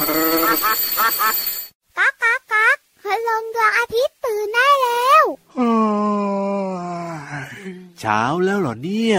ก๊ากก๊ากก๊ากคืลงดวงอาทิตย์ตื่นได้แล้วเช้าแล้วเหรอเนี่ย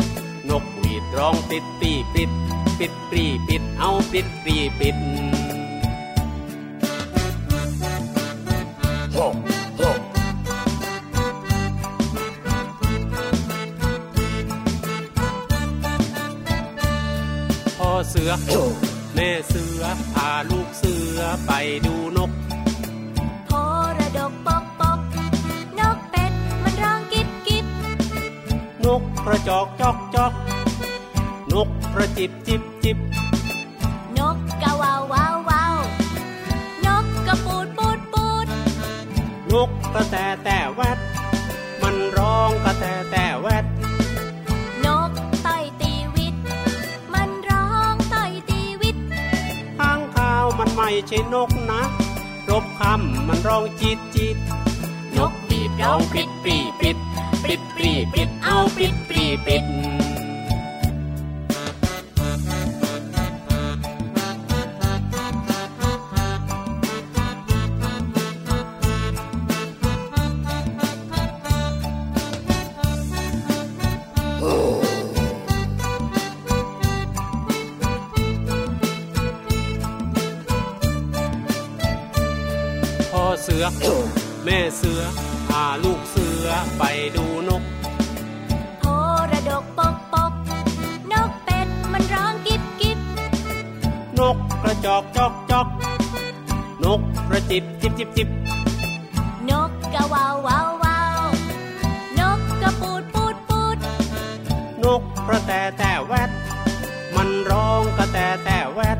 ร้องปิดปีปิด ปิดปรีปิด เอาปิดปรีปิดพ่อเสือ แม่เสือ พาลูกเสือไปดูนกโพระดกปกปกนกเป็ดมันร้องกิบกิบนกกระจอกจอกจอก นกกระจิบจิบจิบ นกกะวาววาววาวนกกระปูดปูดปูด นกกระแตแต่แวด มันร้องกระแตแต่แวด นกต่อยตีวิต มันร้องต่อยตีวิตข้างข้าวมันไม่ใช่นกนะ รบคำมันร้องจีดจีดนกบีบร้องปิดปรีปิด ปิดปรีปิดเอาปิดปรีปิด เสือ แม่เสือพาลูกเสือไปดูนกโพระดกปกปกนกเป็ดมันร้องกิบกิบนกกระจอกจอกจอกนกกระจิบจิบจิบจิบนกกะวาววาววาวนกกระปูดปูดปูดนกกระแตแต่แวดมันร้องกระแตแต่แวด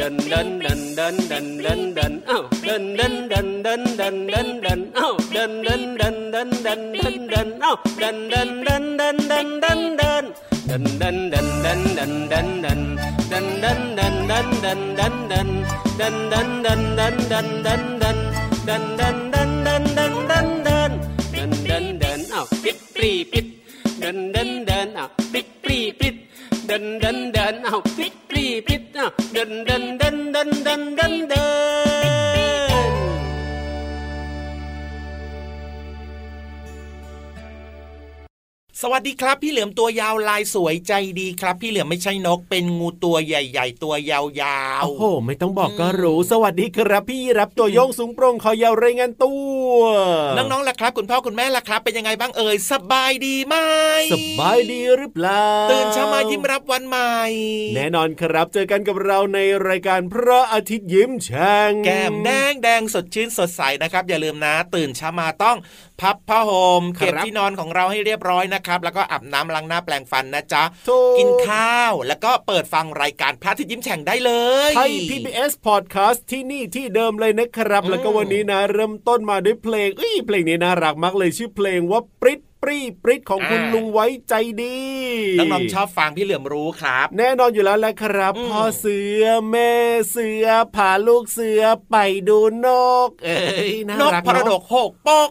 เดินเดินดันดันดันดันดันดันดันเอ้าดันดันดันดันดันดันดันเอ้าดันดันดันดันดันดันดันเอ้าดันดันดันดันดันดันดันดั เดินเดินเดินเอาปิดปีปิดเอาเดินเดินเดินเดินเดินเดิน สวัสดีครับ พี่เหลือมตัวยาวลายสวยใจดีครับ พี่เหลือมไม่ใช่นกเป็นงูตัวใหญ่ ๆ ตัวยาวๆโอ้โหไม่ต้องบอกก็รู้ สวัสดีครับพี่รับตัวโยงสูงโปร่งคอยาวรายงานตัวน้องๆล่ะครับ คุณพ่อคุณแม่ล่ะครับ เป็นยังไงบ้างเอ่ยสบายดีไหมสบายดีหรือเปล่าตื่นเช้ามายิ้มรับวันใหม่ แน่นอนครับเจอกันกับเราในรายการพระอาทิตย์ยิ้มแฉ่งแก้มแดงแดงสดชื่นสดใสนะครับ อย่าลืมนะ ตื่นเช้ามาต้อง พับผ้าห่มครับเก็บที่นอนของเราให้เรียบร้อยนะครับ แล้วก็อาบน้ำล้างหน้าแปรงฟันนะจ๊ะถูกินข้าว แล้วก็เปิดฟังรายการพระอาทิตย์ยิ้มแฉ่งได้เลยไทย PBS Podcast ที่นี่ที่เดิมเลยนะครับอืมแล้วก็วันนี้นะ เริ่มต้นมาด้วยเพลงเอ้ยเพลงนี้น่ารักมากเลยชื่อเพลงว่าปริ๊ด ปรีปริ๊ดของคุณอ่าลุงไว้ใจดีน้องๆชอบฟังพี่เหลือมรู้ครับ แน่นอนอยู่แล้วแหละครับอืมพ่อเสือแม่เสือพาลูกเสือไปดูนก เอ้ยน่านกรักพระดเนาะกโหกโปก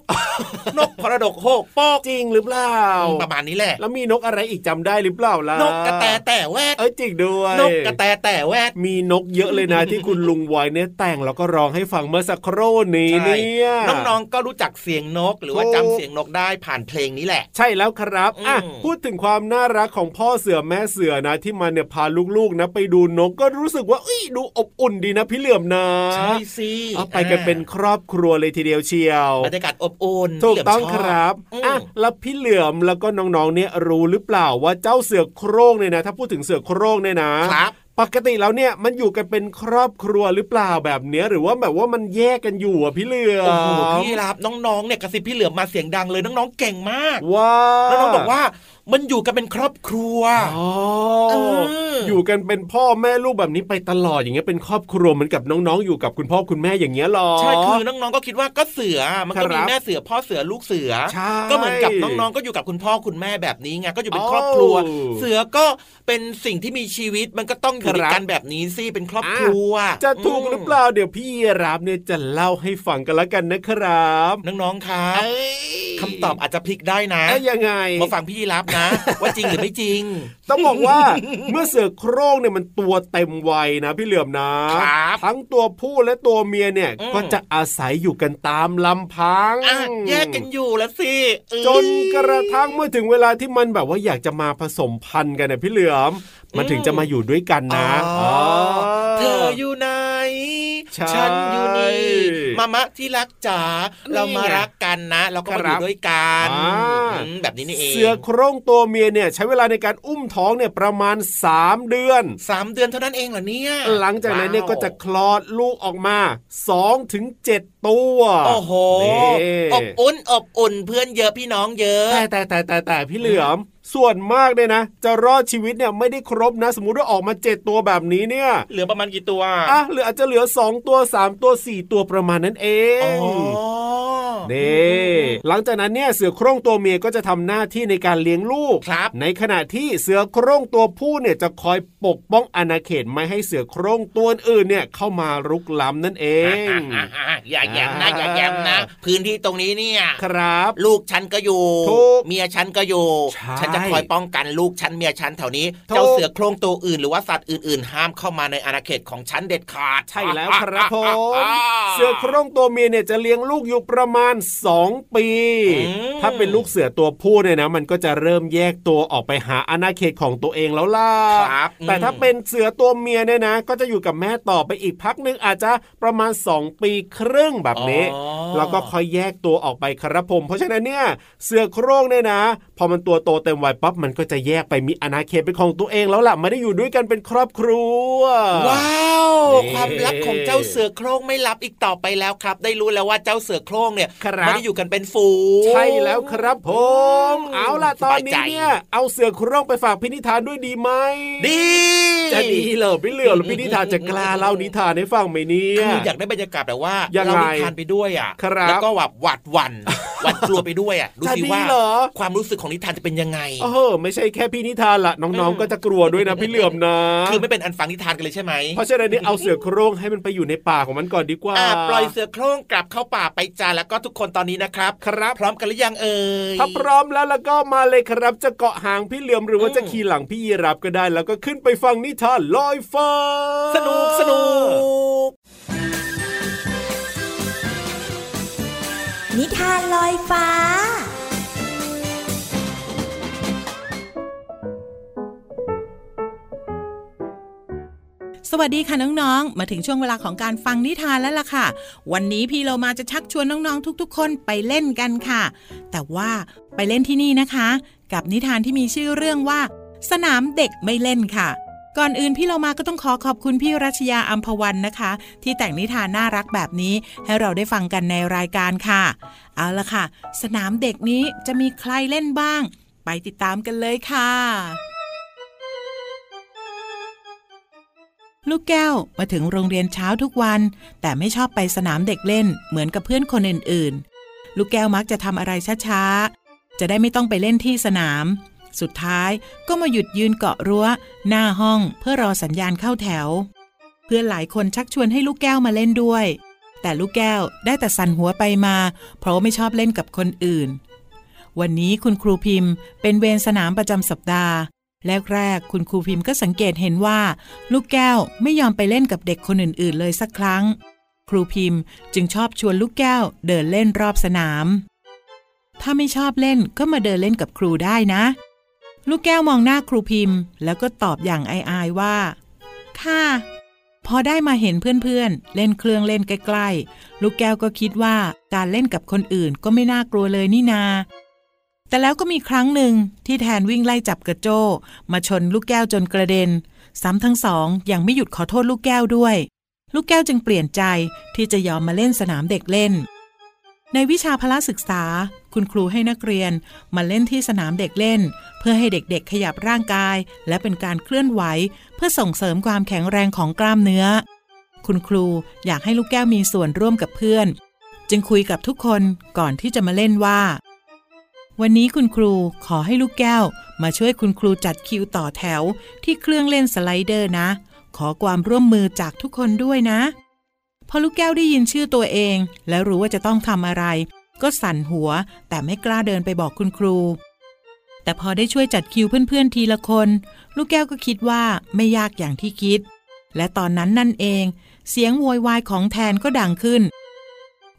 นกพระดกโหกโปกจริงหรือเปล่าประมาณนี้แหละ แล้วมีนกอะไรอีกจำได้หรือเปล่าล่ะนกกระแตแต่แวดเอ้ยจริงด้วยนกกระแตแต่แวดมีนกเยอะเลยนะที่คุณลุงไว้เนี่ยแต่งแล้วก็ร้องให้ฟังเมื่อสักครู่นี้ใช่เนี่ยน้องๆก็รู้จักเสียงนกหรือว่าถูกจำเสียงนกได้ผ่านเพลงนี้แหละ ใช่แล้วครับอะอืมพูดถึงความน่ารักของพ่อเสือแม่เสือนะ ที่มันเนี่ยพาลูกๆนะ ไปดูนกก็รู้สึกว่าเอ้ยดูอบอุ่นดีนะพี่เหลื่อมนะใช่สิเอาไปกันเป็นครอบครัวเลยทีเดียวเชียวบรรยากาศอบอุ่นถูกพี่เหลืมต้องชครับอืมอะแล้วพี่เหลือมแล้วก็น้องๆเนี่ยรู้หรือเปล่าว่าเจ้าเสือโคร่งเนี่ยนะ ถ้าพูดถึงเสือโคร่งเนี่ยนะครับ ปกติแล้วเนี่ยมันอยู่กันเป็นครอบครัวหรือเปล่าแบบเนี้ย หรือว่าแบบว่ามันแยกกันอยู่อะพี่เหลือมโอ้โหพี่รับน้องๆเนี่ยกระซิบพี่เหลือมมาเสียงดังเลยน้องๆเก่งมากว้าแล้วน้องบอกว่ามันอยู่กันเป็นครอบครัวอ๋อเอออยู่กันเป็นพ่อแม่ลูกแบบนี้ไปตลอดอย่างเงี้ยเป็นครอบครัวเหมือนกับน้องๆอยู่กับคุณพ่อคุณแม่อย่างเงี้ยหรอใช่คือน้องๆก็คิดว่าก็เสือมันก็ครัมีบแม่เสือพ่อเสือลูกเสือใช่ก็เหมือนกับน้องๆก็อยู่กับคุณพ่อคุณแม่แบบนี้ไงก็อยู่เป็นครอบครัวโอ้เสือก็เป็นสิ่งที่มีชีวิตมันก็ต้องอยู่ด้วยครับกันแบบนี้สิเป็นครอบครัว จะถูกหรือเปล่าเดี๋ยวพี่รับเนี่ยจะเล่าให้ฟังกันละกันนะครับ น้องๆครับเอ้ยคำตอบอาจจะพลิกได้นะเอ้ยยังไงมาฟังพี่รับนะ ว่าจริงหรือไม่จริง ต้องบอกว่าเมื่อเสือโคร่งเนี่ยมันตัวเต็มวัยนะพี่เหลือมนะครับทั้งตัวผู้และตัวเมียเนี่ยอืมก็จะอาศัยอยู่กันตามลำพังอะแยกกันอยู่แล้วสิเอ้ยจนกระทั่งเมื่อถึงเวลาที่มันแบบว่าอยากจะมาผสมพันธุ์กันนะพี่เหลือมมันถึงจะมาอยู่ด้วยกันนะอ๋อเธออยู่ไหนใช่ฉันอยู่นี่ มามะที่รักจ๋านี่ไงเรามารักกันนะ เราก็มาอครัยู่บด้วยกันอ่าอืมแบบนี้นี่เองเสือโคร่งตัวเมียเนี่ยใช้เวลาในการอุ้มท้องเนี่ยประมาณ 3 เดือนสามเดือนเท่านั้นเองเหรอเนี่ยหลังจากนั้นเนี่ยว้าวก็จะคลอดลูกออกมา2ถึง7ตัวโอ้โหนี่อบอุ่นอบอุ่นเพื่อนเยอะพี่น้องเยอะแต่แต่แต่แต่แต่พี่เหลือม ส่วนมากเนี่ยนะ จะรอดชีวิตเนี่ยไม่ได้ครบนะ สมมุติว่าออกมา 7 ตัวแบบนี้เนี่ยเหลือประมาณกี่ตัวอะเหลืออาจจะเหลือ 2 ตัว 3 ตัว 4 ตัวประมาณนั้นเออ๋องนี่หลังจากนั้นเนี่ยเสือโคร่งตัวเมียก็จะทำหน้าที่ในการเลี้ยงลูกครับ ในขณะที่เสือโคร่งตัวผู้เนี่ยจะคอยปกป้องอาณาเขตไม่ให้เสือโคร่งตัวอื่นเนี่ยเข้ามารุกล้ำนั่นเองอะๆๆอย่าแย้มนะอย่าแย้มนะ พื้นที่ตรงนี้เนี่ยครับ ลูกฉันก็อยู่ถูกเมียฉันก็อยู่ใช่ฉันจะคอยป้องกันลูกฉันเมียฉันแถวนี้ถูกเจ้าเสือโคร่งตัวอื่นหรือว่าสัตว์อื่นๆ ห้ามเข้ามาในอาณาเขตของฉันเด็ดขาด ใช่แล้วครับผมเสือโคร่งตัวเมียเนี่ยจะเลี้ยงลูกอยู่ประมาณ 2 ปีอืมถ้าเป็นลูกเสือตัวผู้เนี่ยนะ มันก็จะเริ่มแยกตัวออกไปหาอาณาเขตของตัวเองแล้วล่ะครับแต่ถ้าเป็นเสือตัวเมียเนี่ยนะ ก็จะอยู่กับแม่ต่อไปอีกพักหนึ่งอาจจะประมาณ 2 ปีครึ่งแบบนี้อ๋อแล้วก็ค่อยแยกตัวออกไปครับผมเพราะฉะนั้นเนี่ยเสือโคร่งเนี่ยนะ พอมันตัวโตเต็มวัยปั๊บมันก็จะแยกไปมีอาณาเขตเป็นของตัวเองแล้วล่ะไม่ได้อยู่ด้วยกันเป็นครอบครัว ว้าวนี่ความลับของเจ้าเสือโคร่งไม่ลับอีกต่อไปแล้วครับ ได้รู้แล้วว่าเจ้าเสือโคร่งเนี่ยครับไม่ได้อยู่กันเป็นฝูงใช่แล้วครับผม เอาล่ะตอนนี้เนี่ยเอาเสือโคร่งไปฝากพินิธานด้วยดีไหมดีจะดีเหรอพี่เหลือหรือพี่นิทานจะกล้าเล่านิทานให้ฟังไหมเนี่ยคืออยากได้บรรยากาศแบบว่ายังไงเรานิทานไปด้วยอะครับแล้วก็แบบหวาดหวั่นหวาดกลัวไปด้วยอะดูจะสิดีว่าเหรอความรู้สึกของนิทานจะเป็นยังไงเออไม่ใช่แค่พี่นิทานละน้องอืมๆก็จะกลัวด้วยนะพี่เหลือมนะคือไม่เป็นอันฟังนิทานกันเลยใช่ไหมเพราะฉะนั้นเนี่ยเอาเสือโคร่งให้มันไปอยู่ในป่าของมันก่อนดีกว่าอ่าปล่อยเสือโคร่งกลับเข้าป่าไปจ้าแล้วก็ทุกคนตอนนี้นะครับครับพร้อมกันหรือยังเอ่ยถ้าพร้อมแล้วแล้วก็มาเลยครับ จะเกาะหางพี่เหลือมหรือว่าอืมจะขี่หลังพี่ยีรับก็ได้ แล้วก็ขึ้นไปฟังนิทานลอยฟ้าสนุกสนุกนิทานลอยฟ้า สวัสดีค่ะน้องๆ มาถึงช่วงเวลาของการฟังนิทานแล้วล่ะค่ะ วันนี้พี่เรามาจะชักชวนน้องๆ ทุกๆ คนไปเล่นกันค่ะ แต่ว่าไปเล่นที่นี่นะคะ กับนิทานที่มีชื่อเรื่องว่า สนามเด็กไม่เล่นค่ะก็ก่อนอื่นพี่เรามาก็ต้องขอขอบคุณพี่รัชยาอัมพวันนะคะ ที่แต่งนิทานน่ารักแบบนี้ให้เราได้ฟังกันในรายการค่ะ เอาละค่ะ สนามเด็กนี้จะมีใครเล่นบ้าง ไปติดตามกันเลยค่ะ ลูกแก้วมาถึงโรงเรียนเช้าทุกวัน แต่ไม่ชอบไปสนามเด็กเล่นเหมือนกับเพื่อนคนอื่นๆ ลูกแก้วมักจะทำอะไรช้าๆ จะได้ไม่ต้องไปเล่นที่สนาม สุดท้ายก็มาหยุดยืนเกาะรั้ว หน้าห้องเพื่อรอสัญญาณเข้าแถว เพื่อนหลายคนชักชวนให้ลูกแก้วมาเล่นด้วย แต่ลูกแก้วได้แต่สั่นหัวไปมา เพราะไม่ชอบเล่นกับคนอื่น วันนี้คุณครูพิมพ์ เป็นเวรสนามประจำสัปดาห์ แรกๆคุณครูพิมพ์ก็สังเกตเห็นว่า ลูกแก้วไม่ยอมไปเล่นกับเด็กคนอื่นๆ เลยสักครั้ง ครูพิมพ์จึงชอบชวนลูกแก้วเดินเล่นรอบสนาม ถ้าไม่ชอบเล่นก็มาเดินเล่นกับครูได้นะ ลูกแก้วมองหน้าครูพิมพ์ แล้วก็ตอบอย่างอายๆว่า ค่ะพอได้มาเห็นเพื่อนๆ เล่นเครื่องเล่นใกล้ๆ ลูกแก้วก็คิดว่าการเล่นกับคนอื่นก็ไม่น่ากลัวเลยนี่นา แต่แล้วก็มีครั้งหนึ่งที่แทนวิ่งไล่จับกระโจมาชนลูกแก้วจนกระเด็น ซ้ำทั้งสองยังไม่หยุดขอโทษลูกแก้วด้วย ลูกแก้วจึงเปลี่ยนใจที่จะยอมมาเล่นสนามเด็กเล่น ในวิชาพละศึกษา คุณครูให้นักเรียนมาเล่นที่สนามเด็กเล่น เพื่อให้เด็กๆ ขยับร่างกาย และเป็นการเคลื่อนไหว เพื่อส่งเสริมความแข็งแรงของกล้ามเนื้อ คุณครูอยากให้ลูกแก้วมีส่วนร่วมกับเพื่อน จึงคุยกับทุกคนก่อนที่จะมาเล่นว่า วันนี้คุณครูขอให้ลูกแก้ว มาช่วยคุณครูจัดคิวต่อแถว ที่เครื่องเล่นสไลเดอร์นะ ขอความร่วมมือจากทุกคนด้วยนะ พอลูกแก้วได้ยินชื่อตัวเอง และรู้ว่าจะต้องทำอะไร ก็สั่นหัว แต่ไม่กล้าเดินไปบอกคุณครู แต่พอได้ช่วยจัดคิวเพื่อนๆทีละคน ลูกแก้วก็คิดว่าไม่ยากอย่างที่คิด และตอนนั้นนั่นเอง เสียงโวยวายของแทนก็ดังขึ้น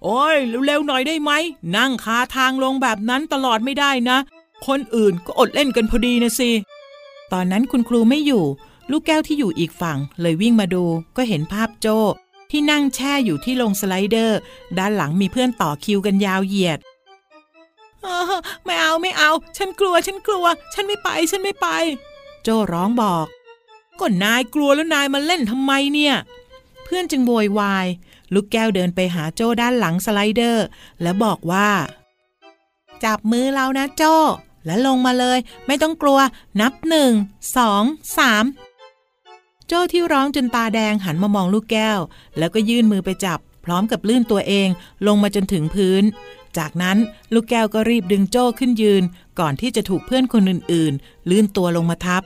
โอ้ยเร็วๆหน่อยได้ไหม นั่งคาทางลงแบบนั้นตลอดไม่ได้นะ คนอื่นก็อดเล่นกันพอดีนะสิ ตอนนั้นคุณครูไม่อยู่ ลูกแก้วที่อยู่อีกฝั่ง เลยวิ่งมาดูก็เห็นภาพโจที่นั่งแช่อยู่ที่ลงสไลเดอร์ ด้านหลังมีเพื่อนต่อคิวกันยาวเหยียดไม่เอาไม่เอา ฉันกลัวฉันกลัว ฉันไม่ไปฉันไม่ไป โจร้องบอกก็นายกลัวแล้วนายมาเล่นทำไมเนี่ย เพื่อนจึงโวยวาย ลูกแก้วเดินไปหาโจ้ด้านหลังสไลเดอร์ แล้วบอกว่า จับมือเรานะโจ้แล้วลงมาเลย ไม่ต้องกลัว นับหนึ่งสองสามโจ้ที่ร้องจนตาแดงหันมามองลูกแก้ว แล้วก็ยื่นมือไปจับ พร้อมกับลื่นตัวเอง ลงมาจนถึงพื้น จากนั้นลูกแก้วก็รีบดึงโจ้ขึ้นยืน ก่อนที่จะถูกเพื่อนคนอื่น ๆ ลื่นตัวลงมาทับ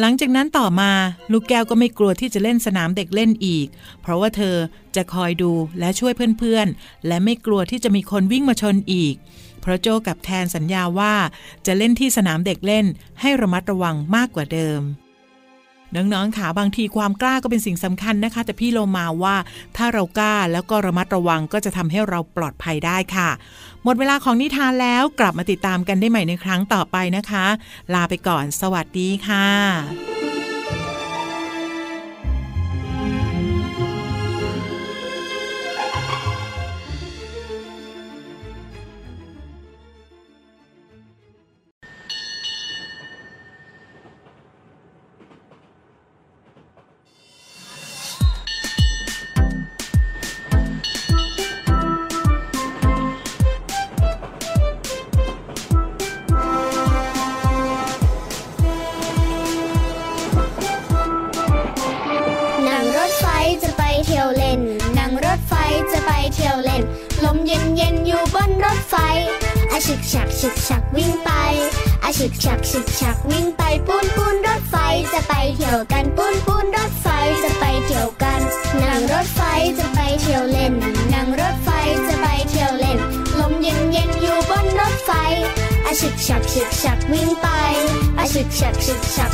หลังจากนั้นต่อมาลูกแก้วก็ไม่กลัวที่จะเล่นสนามเด็กเล่นอีก เพราะว่าเธอจะคอยดูและช่วยเพื่อนๆ และไม่กลัวที่จะมีคนวิ่งมาชนอีก เพราะโจกับแทนสัญญาว่าจะเล่นที่สนามเด็กเล่นให้ระมัดระวังมากกว่าเดิม น้องๆค่ะบางทีความกล้าก็เป็นสิ่งสำคัญนะคะ แต่พี่โลมาว่าถ้าเรากล้าแล้วก็ระมัดระวังก็จะทำให้เราปลอดภัยได้ค่ะ หมดเวลาของนิทานแล้วกลับมาติดตามกันได้ใหม่ในครั้งต่อไปนะคะ ลาไปก่อน สวัสดีค่ะ อาฉึ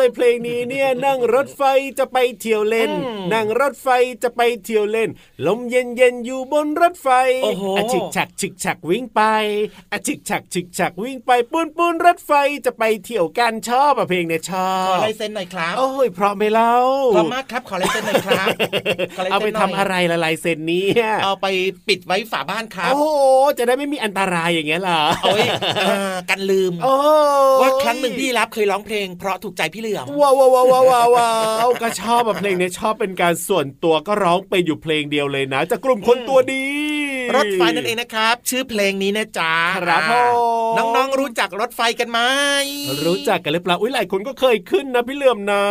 เลยเพลงนี้เนี่ยนั่งรถไฟจะไปเที่ยวเล่นอืมนั่งรถไฟจะไปเที่ยวเล่น ลมเย็นเย็นๆอยู่บนรถไฟโอ้โหะฉิกฉักฉิกฉักวิ่งไปอะฉิกฉักฉิกฉักวิ่งไปปูนปูนรถไฟจะไปเที่ยวกันชอบอะเพลงเนี่ยชอขอบลายเซ็นหน่อยครับโอ้ยเพราะไหม่เล่าพร้อมมากครับขอลายเซ็นหน่อยครับขลยเอาซ็นไปหน่ยทำอะไรละลายเซ็นเนี้เอาไปปิดไว้ฝาบ้านครับโอ้โหจะได้ไม่มีอันตรายอย่างเงี้ยเหรอโอ้ยเอ่อกันลืมโอ้ว่าครั้งหนึ่งพี่รับเคยร้องเพลงเพราะถูกใจพี่เหลือมว้าวว้าวว้าวว้าวก็ชอบแบบเพลงนี้ชอบเป็นการส่วนตัวก็ร้องไปอยู่เพลงเดียวเลยนะจากกลุ่มคนตัวดี รถไฟนั่นเองนะครับ ชื่อเพลงนี้นะจ๊ะครับผมน้องๆรู้จักรถไฟกันไหมรู้จักกันหรือเปล่าอุ้ยหลายคนก็เคยขึ้นนะพี่เหลื่อมนะ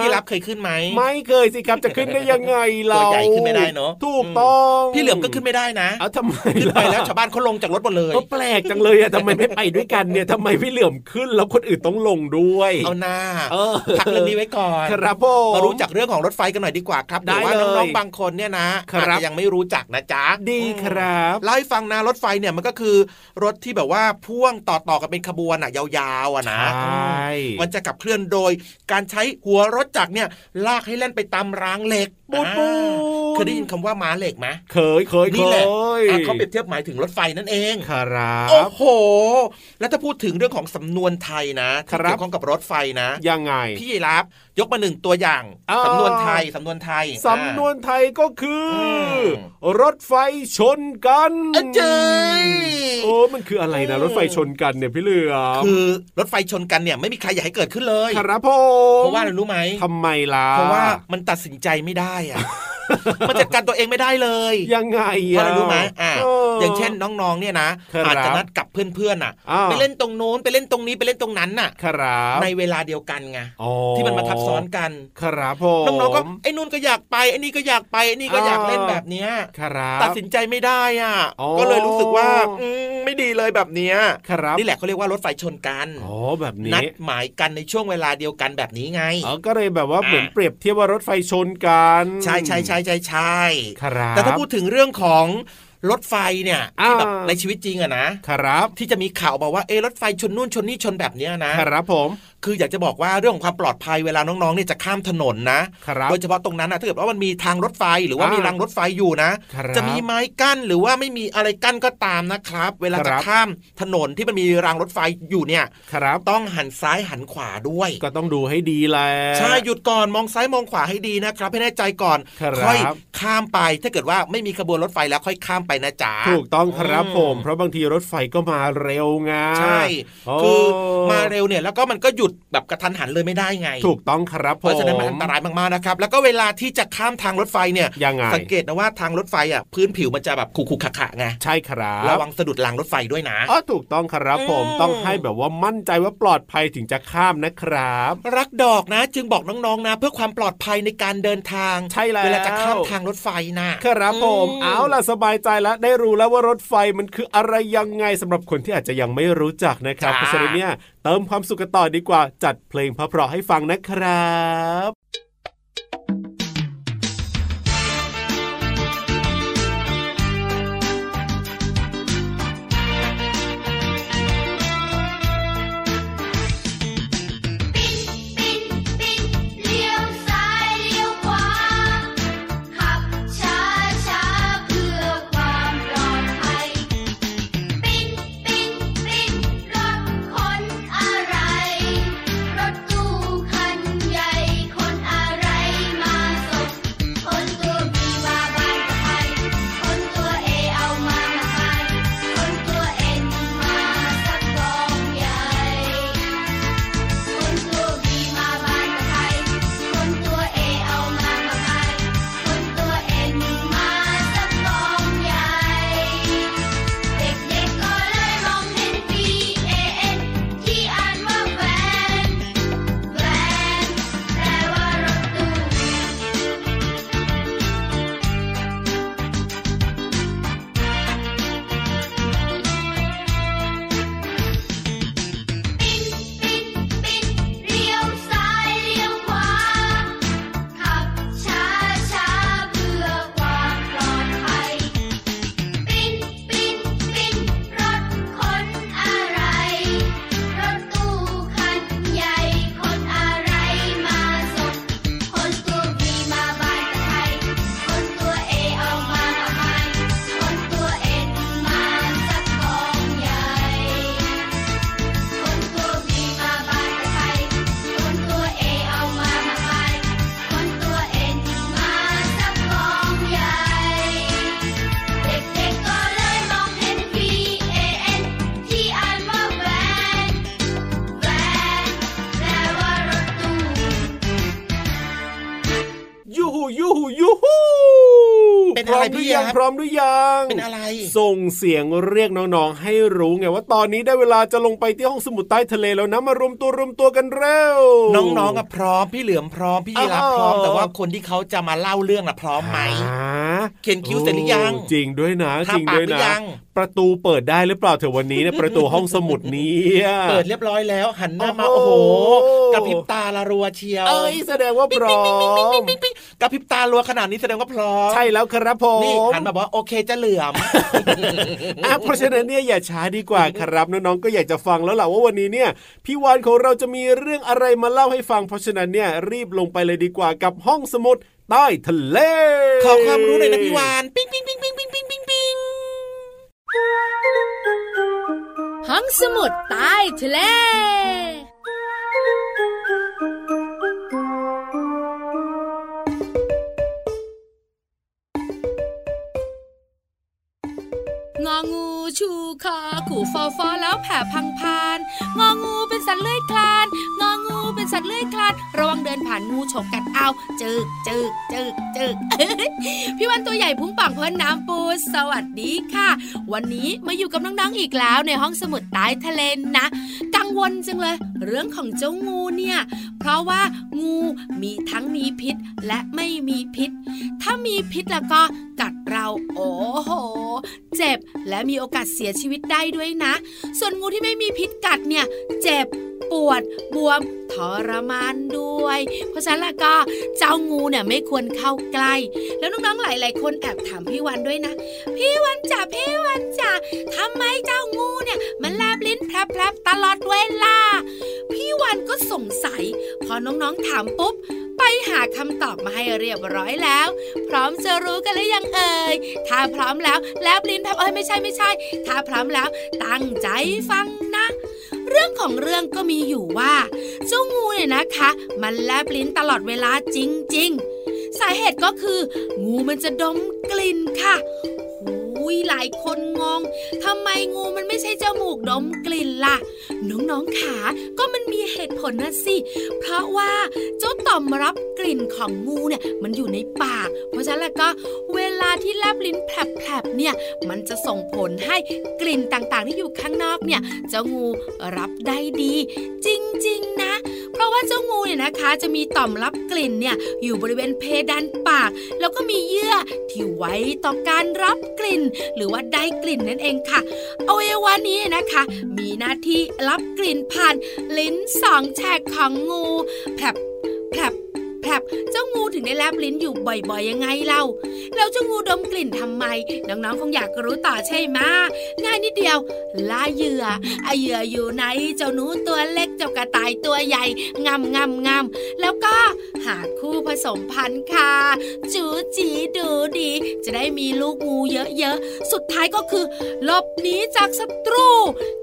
พี่รับเคยขึ้นไหมไม่เคยสิครับจะขึ้นได้ยังไงเราตัวใหญ่ขึ้นไม่ได้เนอะถูกต้องพี่เหลือมก็ขึ้นไม่ได้นะเอาทำไมขึ้นล่ะไปแล้วชาวบ้านเขาลงจากรถหมดเลยก็แปลกจังเลยอะทำไมไม่ไปด้วยกันเนี่ยทำไมพี่เหลื่อมขึ้นแล้วคนอื่นต้องลงด้วยเอาหน้าเออพักเรื่องนี้ไว้ก่อนครับผมมารู้จักเรื่องของรถไฟกันหน่อยดีกว่าครับได้เดี๋ยวว่าเลยน้องๆบางคนเนี่ยนะครับอาจจะยังไม่รู้จักนะจ๊ะดีครับเล่าให้ฟังนะรถไฟเนี่ยมันก็คือรถที่แบบว่าพ่วงต่อๆกันเป็นขบวนอะยาวๆอะนะใช่มันจะขับเคลื่อนโดย การใช้หัวรถจักรเนี่ยลากให้เล่นไปตามรางเหล็กปูนปูนอ่าเคยได้ยินคำว่าม้าเหล็กไหมเคยเคยเคนี่แหละยอะเขาเปรียบเทียบหมายถึงรถไฟนั่นเองครับโอ้โห แล้วถ้าพูดถึงเรื่องของสำนวนไทยนะที่ครับเกี่ยวข้องกับรถไฟนะยังไง พี่ยีรับยกมาหนึ่งตัวอย่างอ่าสำนวนไทยสำนวนไทยสำนวนไทยก็คืออม รถไฟชนกันอะเจ้ยโอ้มันคืออะไรนะอืมรถไฟชนกันเนี่ยพี่เหลือมคือรถไฟชนกันเนี่ยไม่มีใครอยากให้เกิดขึ้นเลย ครับผมเพราะว่าอะไรรู้ไหมทำไมล่ะเพราะว่ามันตัดสินใจไม่ได้อะ มันจัดการตัวเองไม่ได้เลย ยังไงเพราะอะไรรู้ไหมอ่าเอย่างเช่นน้องๆเนี่ยนะครับอาจจะนัดกับเพื่อนๆน่ะอ้าวไปเล่นตรงโน้นไปเล่นตรงนี้ไปเล่นตรงนั้นน่ะครับในเวลาเดียวกันไงอ๋อที่มันมาทับซ้อนกันครับผมน้องๆก็ไอ้นู่นก็อยากไปไอ้นี่ก็อยากไปไอ้นี่ก็อยากเล่นแบบเนี้ยครับตัดสินใจไม่ได้อะอ๋อก็เลยรู้สึกว่าอืมไม่ดีเลยแบบเนี้ยครับนี่แหละเขาเรียกว่ารถไฟชนกันอ๋อแบบนันี้ดหมายกันในช่วงเวลาเดียวกันแบบนี้ไงอ๋อก็เลยแบบว่าอ่าเหมือนเปรียบเทียบว่ารถไฟชนกัน ใช่ใช่ใช่ใช่ใช่ครับแต่ถ้าพูดถึงเรื่องของรถไฟเนี่ยที่แบบอ่าในชีวิตจริงอะนะครับ ที่จะมีข่าวมาว่าเอะรถไฟชนนู่นชนนี่ชนแบบเนี้ยนะครับผม คืออยากจะบอกว่าเรื่องของความปลอดภัยเวลาน้องๆเนี่ยจะข้ามถนนนะครับโดยเฉพาะตรงนั้นนะถ้าเกิดว่ามันมีทางรถไฟหรือว่าอ่ามีมีรางรถไฟอยู่นะครับจะมีไม้กั้นหรือว่าไม่มีอะไรกั้นก็ตามนะครับ เวลาคจะรับข้ามถนนที่มันมีรางรถไฟอยู่เนี่ยครับต้องหันซ้ายหันขวาด้วย ก็ต้องดูให้ดีแหละใช่หยุดก่อนมองซ้ายมองขวาให้ดีนะครับให้แน่ใจก่อนครับค่อยข้ามไปถ้าเกิดว่าไม่มีขบวนรถไฟแล้วค่อยข้ามไปนะจ๊ะถูกต้องครับอืมผม เพราะบางทีรถไฟก็มาเร็วไงใช่โอ้คือมาเร็วเนี่ยแล้วก็มันก็หยุดแบบกระทันหันเลยไม่ได้ไง ถูกต้องครับผมเพราะฉะนั้นมันอันตรายมากๆนะครับ แล้วก็เวลาที่จะข้ามทางรถไฟเนี่ยยังไงสังเกตนะว่าทางรถไฟอะพื้นผิวมันจะแบบขรุขระๆไงใช่ครับระวังสะดุดรางรถไฟด้วยนะอ๋อถูกต้องครับผมอืมต้องให้แบบว่ามั่นใจว่าปลอดภัยถึงจะข้ามนะครับ รักดอกนะ จึงบอกน้องๆนะ เพื่อความปลอดภัยในการเดินทางใช่แล้วเวลาจะข้ามทางรถไฟนะครับผมอืเอาล่ะสบายใจแล้วได้รู้แล้วว่ารถไฟมันคืออะไรยังไงสำหรับคนที่อาจจะยังไม่รู้จักนะครับจ้าเพราะฉะนั้นเนี่ยเติมความสุขกันต่อดีกว่าจัดเพลงเพราะๆให้ฟังนะครับ รือยังพร้อมหรือยังเป็นอะไร ส่งเสียงเรียกน้องๆให้รู้ไงว่าตอนนี้ได้เวลาจะลงไปที่ห้องสมุดใต้ทะเลแล้วนะมารวมตัวรวมตัวกันเร็ว น้องๆอะพร้อมพี่เหลือมพร้อมพี่ยีรับพร้อมอ๋อแต่ว่าคนที่เขาจะมาเล่าเรื่องอะพร้อมไหมอ่า เขียนคิ้วเสร็จหรือยังโจริงด้วยนะทาจริงปากด้วยหรือนะยังประตูเปิดได้หรือเปล่าเถอะวันนี้เนี่ยประตูห้องสมุดนี้เปิดเรียบร้อยแล้ว หันหน้ามาโอ้โอ้โหโหกระพริบตาละรัวเชียวเอ้ยแสดงว่าพร้อมปิ๊งปิ๊งกระพริบตารัวขนาดนี้แสดงว่าพร้อมใช่แล้วครับผมนี่หันมาบอกว่าโอเคจะเหลื่อมอะเพราะฉะนั้นเนี่ยอย่าช้าดีกว่าครับน้องๆก็อยากจะฟังแล้วล่ะว่าวันนี้เนี่ยพี่วานของเราจะมีเรื่องอะไรมาเล่าให้ฟัง เพราะฉะนั้นเนี่ยรีบลงไปเลยดีกว่ากับห้องสมุด ใต้ทะเล ขอความรู้หน่อยนะพี่วานปิ๊งปิ๊งปิ๊งปิ๊งปิ๊งปิ๊งปิ๊งปิ๊งห้องสมุดใต้ทะเลงองูชูคอขู่ฟอฟอแล้วแผ่พังพาน งองูเป็นสัตว์เลื้อยคลาน งอ เป็นสัตว์เลื้อยคลานระวังเดินผ่านงูฉกกัดเอาจึกจึกจึกจึกพี่วันตัวใหญ่พุงป่องพ้นน้ำปูสวัสดีค่ะ วันนี้มาอยู่กับน้องๆอีกแล้วในห้องสมุดใต้ทะเลนะ กังวลจังเลย เรื่องของเจ้างูเนี่ย เพราะว่างูมีทั้งมีพิษและไม่มีพิษ ถ้ามีพิษแล้วก็กัดเราโอ้โห เจ็บและมีโอกาสเสียชีวิตได้ด้วยนะ ส่วนงูที่ไม่มีพิษกัดเนี่ยเจ็บปวดบวมทรมานด้วย เพราะฉะนั้นล้วก็เจ้างูเนี่ยไม่ควรเข้าใกล้ แล้วน้องๆหลาย ๆ คนแอบถามพี่วันด้วยนะ พี่วันจ๋าพี่วันจ๋าทำไมเจ้างูเนี่ย มันแลบลิ้นแพรบๆตลอดเวลาพี่วันก็สงสัยพอน้องๆถามปุ๊บ ไปหาคำตอบมาให้เรียบร้อยแล้ว พร้อมจะรู้กันหรือยังเอ่ยถ้าพร้อมแล้วแลบลิ้นแพบเอ้ยไม่ใช่ไม่ใช่ ถ้าพร้อมแล้ว ตั้งใจฟังนะ เรื่องของเรื่องก็มีอยู่ว่าเจ้างูเนี่ยนะคะ มันแลบลิ้นตลอดเวลาจริง ๆ สาเหตุก็คือ งูมันจะดมกลิ่นค่ะายคนงงทำไมงูมันไม่ใช่จมูกดมกลิ่นล่ะ น้องๆขาก็มันมีเหตุผลนะสิ เพราะว่าเจ้าต่อมรับกลิ่นของงูเนี่ยมันอยู่ในปาก เพราะฉะนั้นแล้วก็เวลาที่แลบลิ้นแผลบๆเนี่ยมันจะส่งผลให้กลิ่นต่างๆ ที่อยู่ข้างนอกเนี่ยเจ้างูรับได้ดี จริงๆนะ เพราะว่าเจ้างูเนี่ยนะคะจะมีต่อมรับกลิ่นเนี่ยอยู่บริเวณเพดานปาก แล้วก็มีเยื่อที่ไว้ต่อการรับกลิ่น หรือว่าได้กลิ่นนั่นเองค่ะอวัยวะนี้นะคะ มีหน้าที่รับกลิ่นผ่านลิ้นสองแฉกของงูแผลบแผลบ แผลบเจ้างูถึงได้แลบลิ้นอยู่บ่อยๆยังไงเล่าแล้วเจ้างูดมกลิ่นทำไม น้องๆคงอยากรู้ต่อใช่ไหมง่ายนิดเดียวล่าเหยื่อไอเหยื่ออยู่ไหนเจ้าหนูตัวเล็กเจ้ากระต่ายตัวใหญ่งำงำงำแล้วก็หาคู่ผสมพันธุ์ค่ะจูจีดูดี จะได้มีลูกงูเยอะๆสุดท้ายก็คือหลบหนีจากศัตรู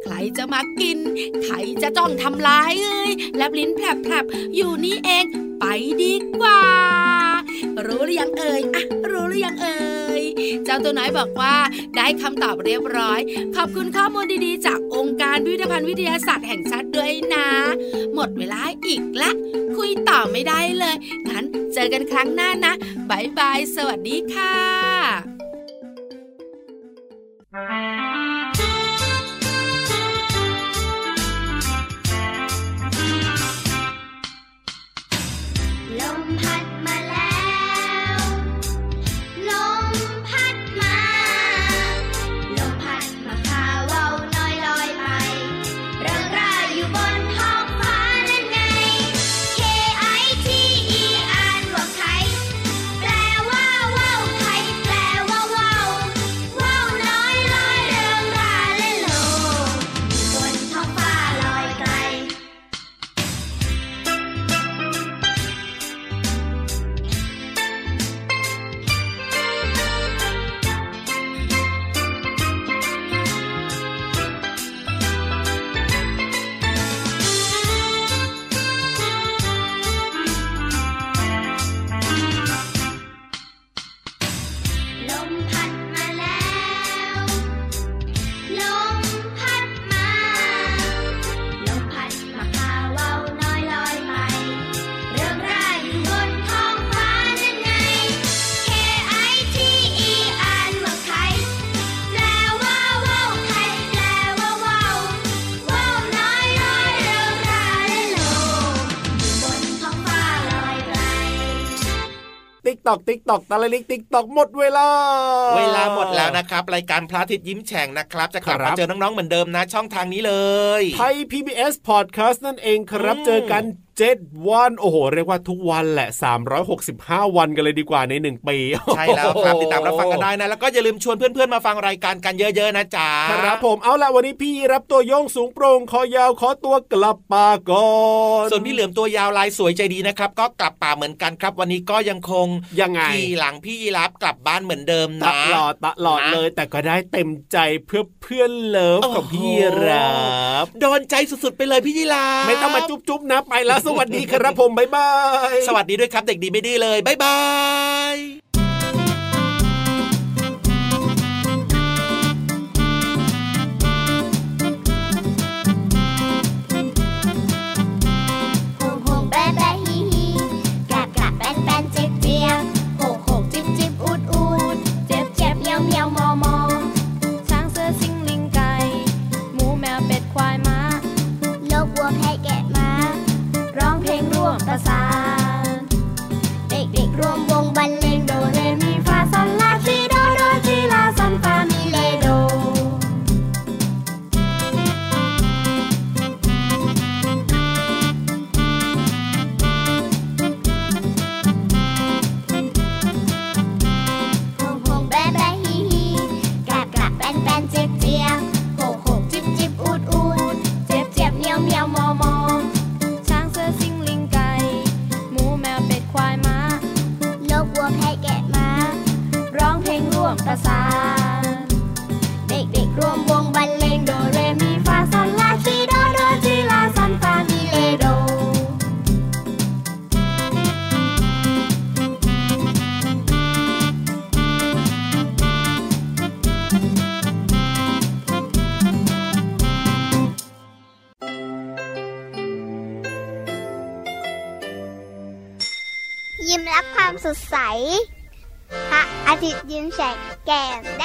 ใครจะมากิน ใครจะจ้องทำลายเอ้ยแลบลิ้นแผลบๆอยู่นี่เอง ไปดีกว่า รู้หรือยังเอ่ยอะรู้หรือยังเอ่ยเจ้าตัวน้อยบอกว่าได้คำตอบเรียบร้อย ขอบคุณข้อมูลดีๆ จากองค์การพิพิธภัณฑ์วิทยาศาสตร์แห่งชาติด้วยนะ หมดเวลาอีกละ คุยต่อไม่ได้เลยงั้นเจอกันครั้งหน้านะบายบายสวัสดีค่ะล ตอกติ๊กตอกตะลิกติ๊กตอกหมดเวลา เวลาหมดแล้วนะครับรายการพระอาทิตย์ยิ้มแฉ่งนะครับ จะกลับครัมาบเจอน้องๆเหมือนเดิมนะ ช่องทางนี้เลยไทย PBS Podcast นั่นเองครับอืมเจอกัน เจ็ดวัน โอ้โห เรียกว่าทุกวันแหละ 365 วันกันเลยดีกว่าในหนึ่งปี ใช่แล้วครับ ติดตามรับฟังกันได้นะ แล้วก็อย่าลืมชวนเพื่อนๆ มาฟังรายการกันเยอะๆ นะจ๊ะ ครับผมเอาละวันนี้พี่ยีราฟตัวโย่งสูงโปร่งคอยาวขอตัวกลับป่าก่อนส่วนพี่เหลือมตัวยาวลายสวยใจดีนะครับ ก็กลับป่าเหมือนกันครับ วันนี้ก็ยังคงยังไงขี่หลังพี่ยีรับกลับบ้านเหมือนเดิมตนะลอดตลอดนะเลย แต่ก็ได้เต็มใจเพื่อเพื่อนเลิฟของพี่รับโดนใจสุดๆไปเลยพี่ยีราฟไม่ต้องมาจุ๊บจุ๊บนะไปแล้วสวัสดีครับผมบ๊ายบาย สวัสดีด้วยครับเด็กดีไม่ดื้อเลยบ๊ายบาย เม